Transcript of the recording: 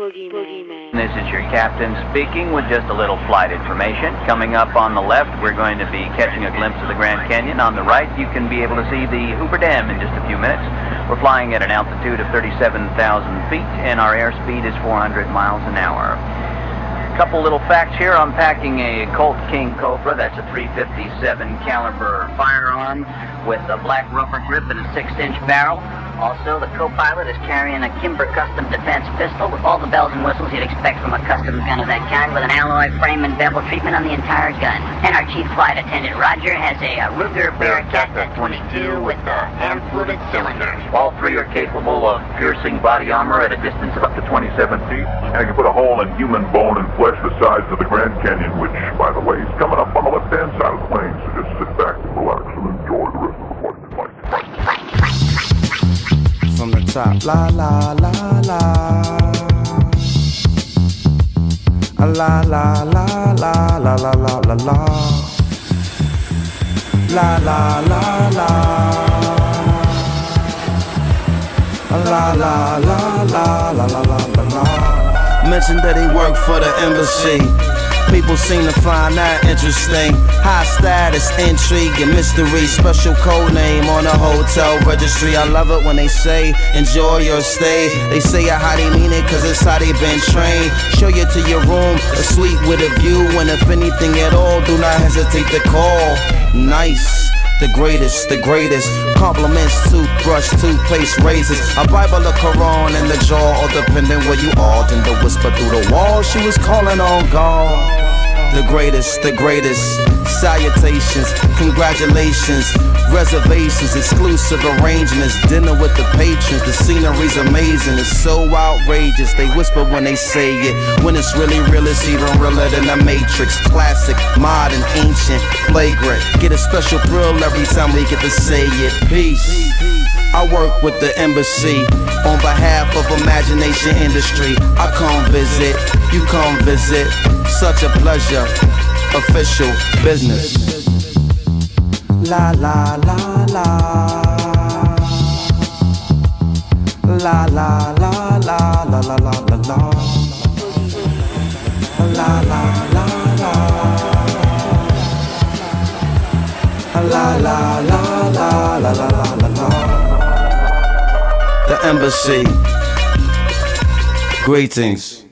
Boogeyman. This is your captain speaking with just a little flight information. Coming up on the left, we're going to be catching a glimpse of the Grand Canyon. On the right, you can be able to see the Hoover Dam in just a few minutes. We're flying at an altitude of 37,000 feet, and our airspeed is 400 miles an hour. A couple little facts here. I'm packing a Colt King Cobra. That's a 357 caliber firearm with a black rubber grip and a six-inch barrel. Also, the co-pilot is carrying a Kimber Custom Defense pistol with all the bells and whistles you'd expect from a custom gun of that kind, with an alloy frame and bevel treatment on the entire gun. And our chief flight attendant Roger has a, uh Ruger Bearcat 22 with uh, hand-fluted cylinders. All three are capable of piercing body armor at a distance of up to 27 feet. And you can put a hole in human bone and flesh the size of the Grand Canyon, which, by the way, is coming up on the left-hand side of the plane. So just sit top. La la la la. La la la la la la la la la. La la la la. La la la la la la la la la. Mentioned that he worked for the embassy. People seem to find that interesting. High status, intrigue, and mystery. Special code name on a hotel registry. I love it when they say, enjoy your stay. They say it how they mean it, cause it's how they been trained. Show you to your room, a suite with a view. And if anything at all, do not hesitate to call. Nice. The greatest, the greatest. Compliments, toothbrush, toothpaste, razors. A Bible, a Quran, and the Torah depending where you are. Then the whisper through the wall, she was calling on God. The greatest, the greatest. Salutations, congratulations, reservations, exclusive arrangements, dinner with the patrons. The scenery's amazing, it's so outrageous. They whisper when they say it. When it's really real, it's even realer than the Matrix. Classic, modern, ancient, flagrant. Get a special thrill every time we get to say it. Peace. I work with the embassy on behalf of Imagination Industry. I come visit, you come visit. Such a pleasure. Official business. La la la la. La la la la la la la la la. La la la la. La la la la la la la la la. The embassy. Greetings.